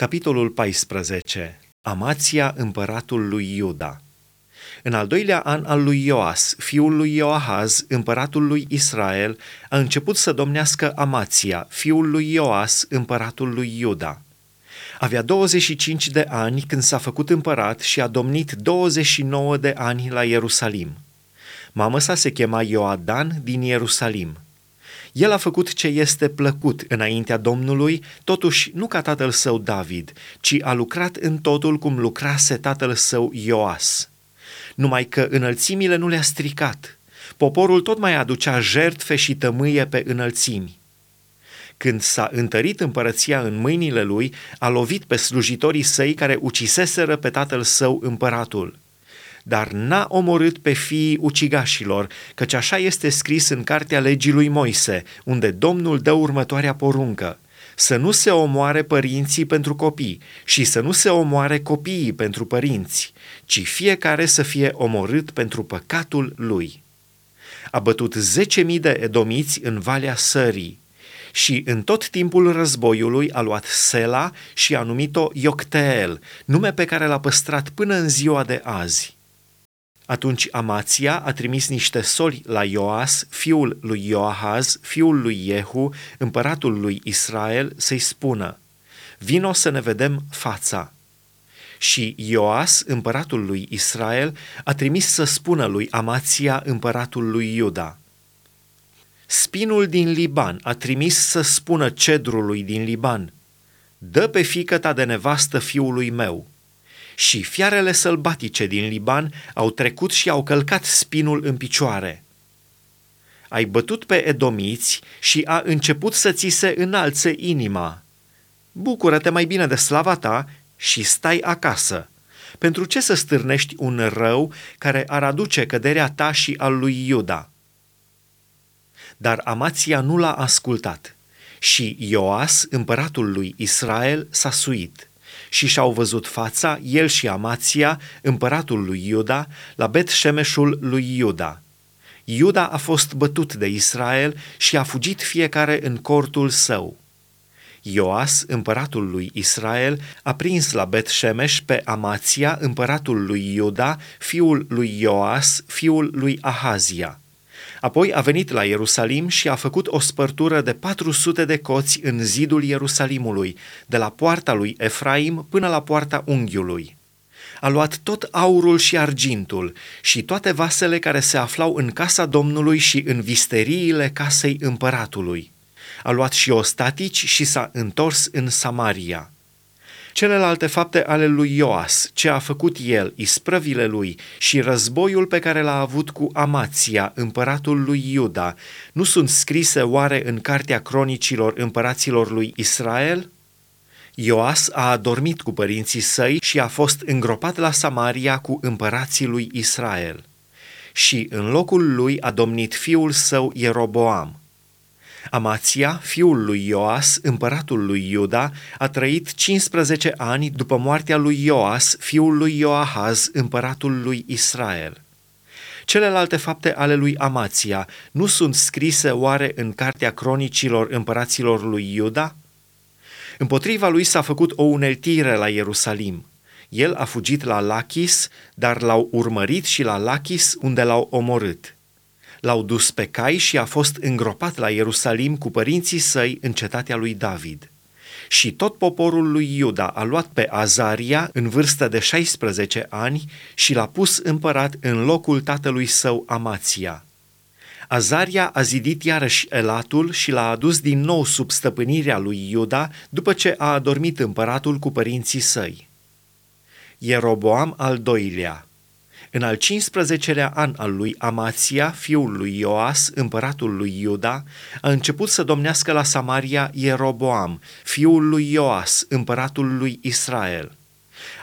Capitolul 14. Amația împăratul lui Iuda. În al doilea an al lui Ioas, fiul lui Ioahaz, împăratul lui Israel, a început să domnească Amația, fiul lui Ioas, împăratul lui Iuda. Avea 25 de ani când s-a făcut împărat și a domnit 29 de ani la Ierusalim. Mama sa se chema Ioadan din Ierusalim. El a făcut ce este plăcut înaintea Domnului, totuși nu ca tatăl său David, ci a lucrat în totul cum lucrase tatăl său Ioas. Numai că înălțimile nu le-a stricat. Poporul tot mai aducea jertfe și tămâie pe înălțimi. Când s-a întărit împărăția în mâinile lui, a lovit pe slujitorii săi care uciseseră pe tatăl său împăratul – dar n-a omorât pe fiii ucigașilor, căci așa este scris în cartea legii lui Moise, unde Domnul dă următoarea poruncă să nu se omoare părinții pentru copii și să nu se omoare copiii pentru părinți, ci fiecare să fie omorât pentru păcatul lui. A bătut zece mii de edomiți în Valea Sării și în tot timpul războiului a luat Sela și a numit-o Iocteel, nume pe care l-a păstrat până în ziua de azi. Atunci Amația a trimis niște soli la Ioas, fiul lui Ioahaz, fiul lui Jehu, împăratul lui Israel, să-i spună, Vino să ne vedem fața. Și Ioas, împăratul lui Israel, a trimis să spună lui Amația, împăratul lui Iuda, Spinul din Liban a trimis să spună cedrului din Liban, Dă pe fică ta de nevastă fiului meu, și fiarele sălbatice din Liban au trecut și au călcat spinul în picioare. Ai bătut pe edomiți și a început să ți se înalțe inima. Bucură-te mai bine de slava ta și stai acasă. Pentru ce să stârnești un rău care ar aduce căderea ta și al lui Iuda? Dar Amația nu l-a ascultat și Ioas, împăratul lui Israel, s-a suit și și-au văzut fața, el și Amația, împăratul lui Iuda, la Bet Shemeșul lui Iuda. Iuda a fost bătut de Israel și a fugit fiecare în cortul său. Ioas, împăratul lui Israel, a prins la Bet Shemesh pe Amația, împăratul lui Iuda, fiul lui Ioas, fiul lui Ahazia. Apoi a venit la Ierusalim și a făcut o spărtură de 400 de coți în zidul Ierusalimului, de la poarta lui Efraim până la poarta unghiului. A luat tot aurul și argintul și toate vasele care se aflau în casa Domnului și în visteriile casei împăratului. A luat și ostatici și s-a întors în Samaria. Celelalte fapte ale lui Ioas, ce a făcut el, isprăvile lui și războiul pe care l-a avut cu Amația, împăratul lui Iuda, nu sunt scrise oare în cartea cronicilor împăraților lui Israel? Ioas a adormit cu părinții săi și a fost îngropat la Samaria cu împărații lui Israel. Și în locul lui a domnit fiul său Ieroboam. Amația, fiul lui Ioas, împăratul lui Iuda, a trăit 15 ani după moartea lui Ioas, fiul lui Ioahaz, împăratul lui Israel. Celelalte fapte ale lui Amația nu sunt scrise oare în cartea cronicilor împăraților lui Iuda? Împotriva lui s-a făcut o uneltire la Ierusalim. El a fugit la Lachis, dar l-au urmărit și la Lachis unde l-au omorât l-au dus pe cai și a fost îngropat la Ierusalim cu părinții săi în cetatea lui David. Și tot poporul lui Iuda a luat pe Azaria în vârstă de 16 ani și l-a pus împărat în locul tatălui său Amația. Azaria a zidit iarăși Elatul și l-a adus din nou sub stăpânirea lui Iuda după ce a adormit împăratul cu părinții săi. Ieroboam al doilea în al 15-lea an al lui Amația, fiul lui Ioas, împăratul lui Iuda, a început să domnească la Samaria Ieroboam, fiul lui Ioas, împăratul lui Israel.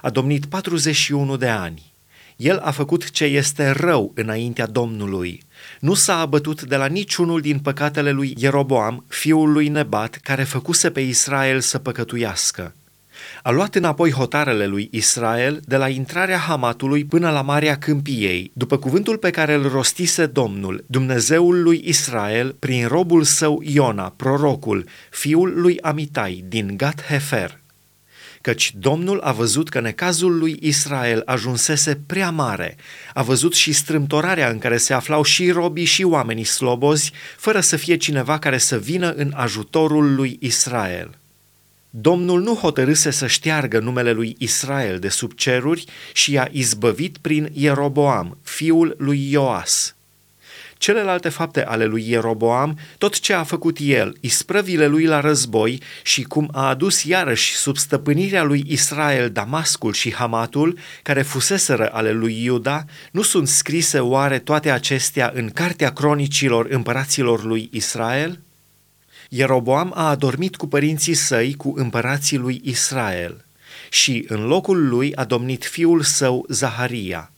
A domnit 41 de ani. El a făcut ce este rău înaintea Domnului. Nu s-a abătut de la niciunul din păcatele lui Ieroboam, fiul lui Nebat, care făcuse pe Israel să păcătuiască a luat înapoi hotarele lui Israel de la intrarea Hamatului până la Marea Câmpiei, după cuvântul pe care îl rostise Domnul, Dumnezeul lui Israel, prin robul său Iona, prorocul, fiul lui Amitai, din Gat Hefer căci Domnul a văzut că necazul lui Israel ajunsese prea mare, a văzut și strâmtorarea în care se aflau și robii și oamenii slobozi, fără să fie cineva care să vină în ajutorul lui Israel. Domnul nu hotărâse să șteargă numele lui Israel de sub ceruri și i-a izbăvit prin Ieroboam, fiul lui Ioas. Celelalte fapte ale lui Ieroboam, tot ce a făcut el, isprăvile lui la război și cum a adus iarăși sub stăpânirea lui Israel Damascul și Hamatul, care fuseseră ale lui Iuda, nu sunt scrise oare toate acestea în cartea cronicilor împăraților lui Israel? Ieroboam a adormit cu părinții săi cu împărații lui Israel și în locul lui a domnit fiul său Zaharia.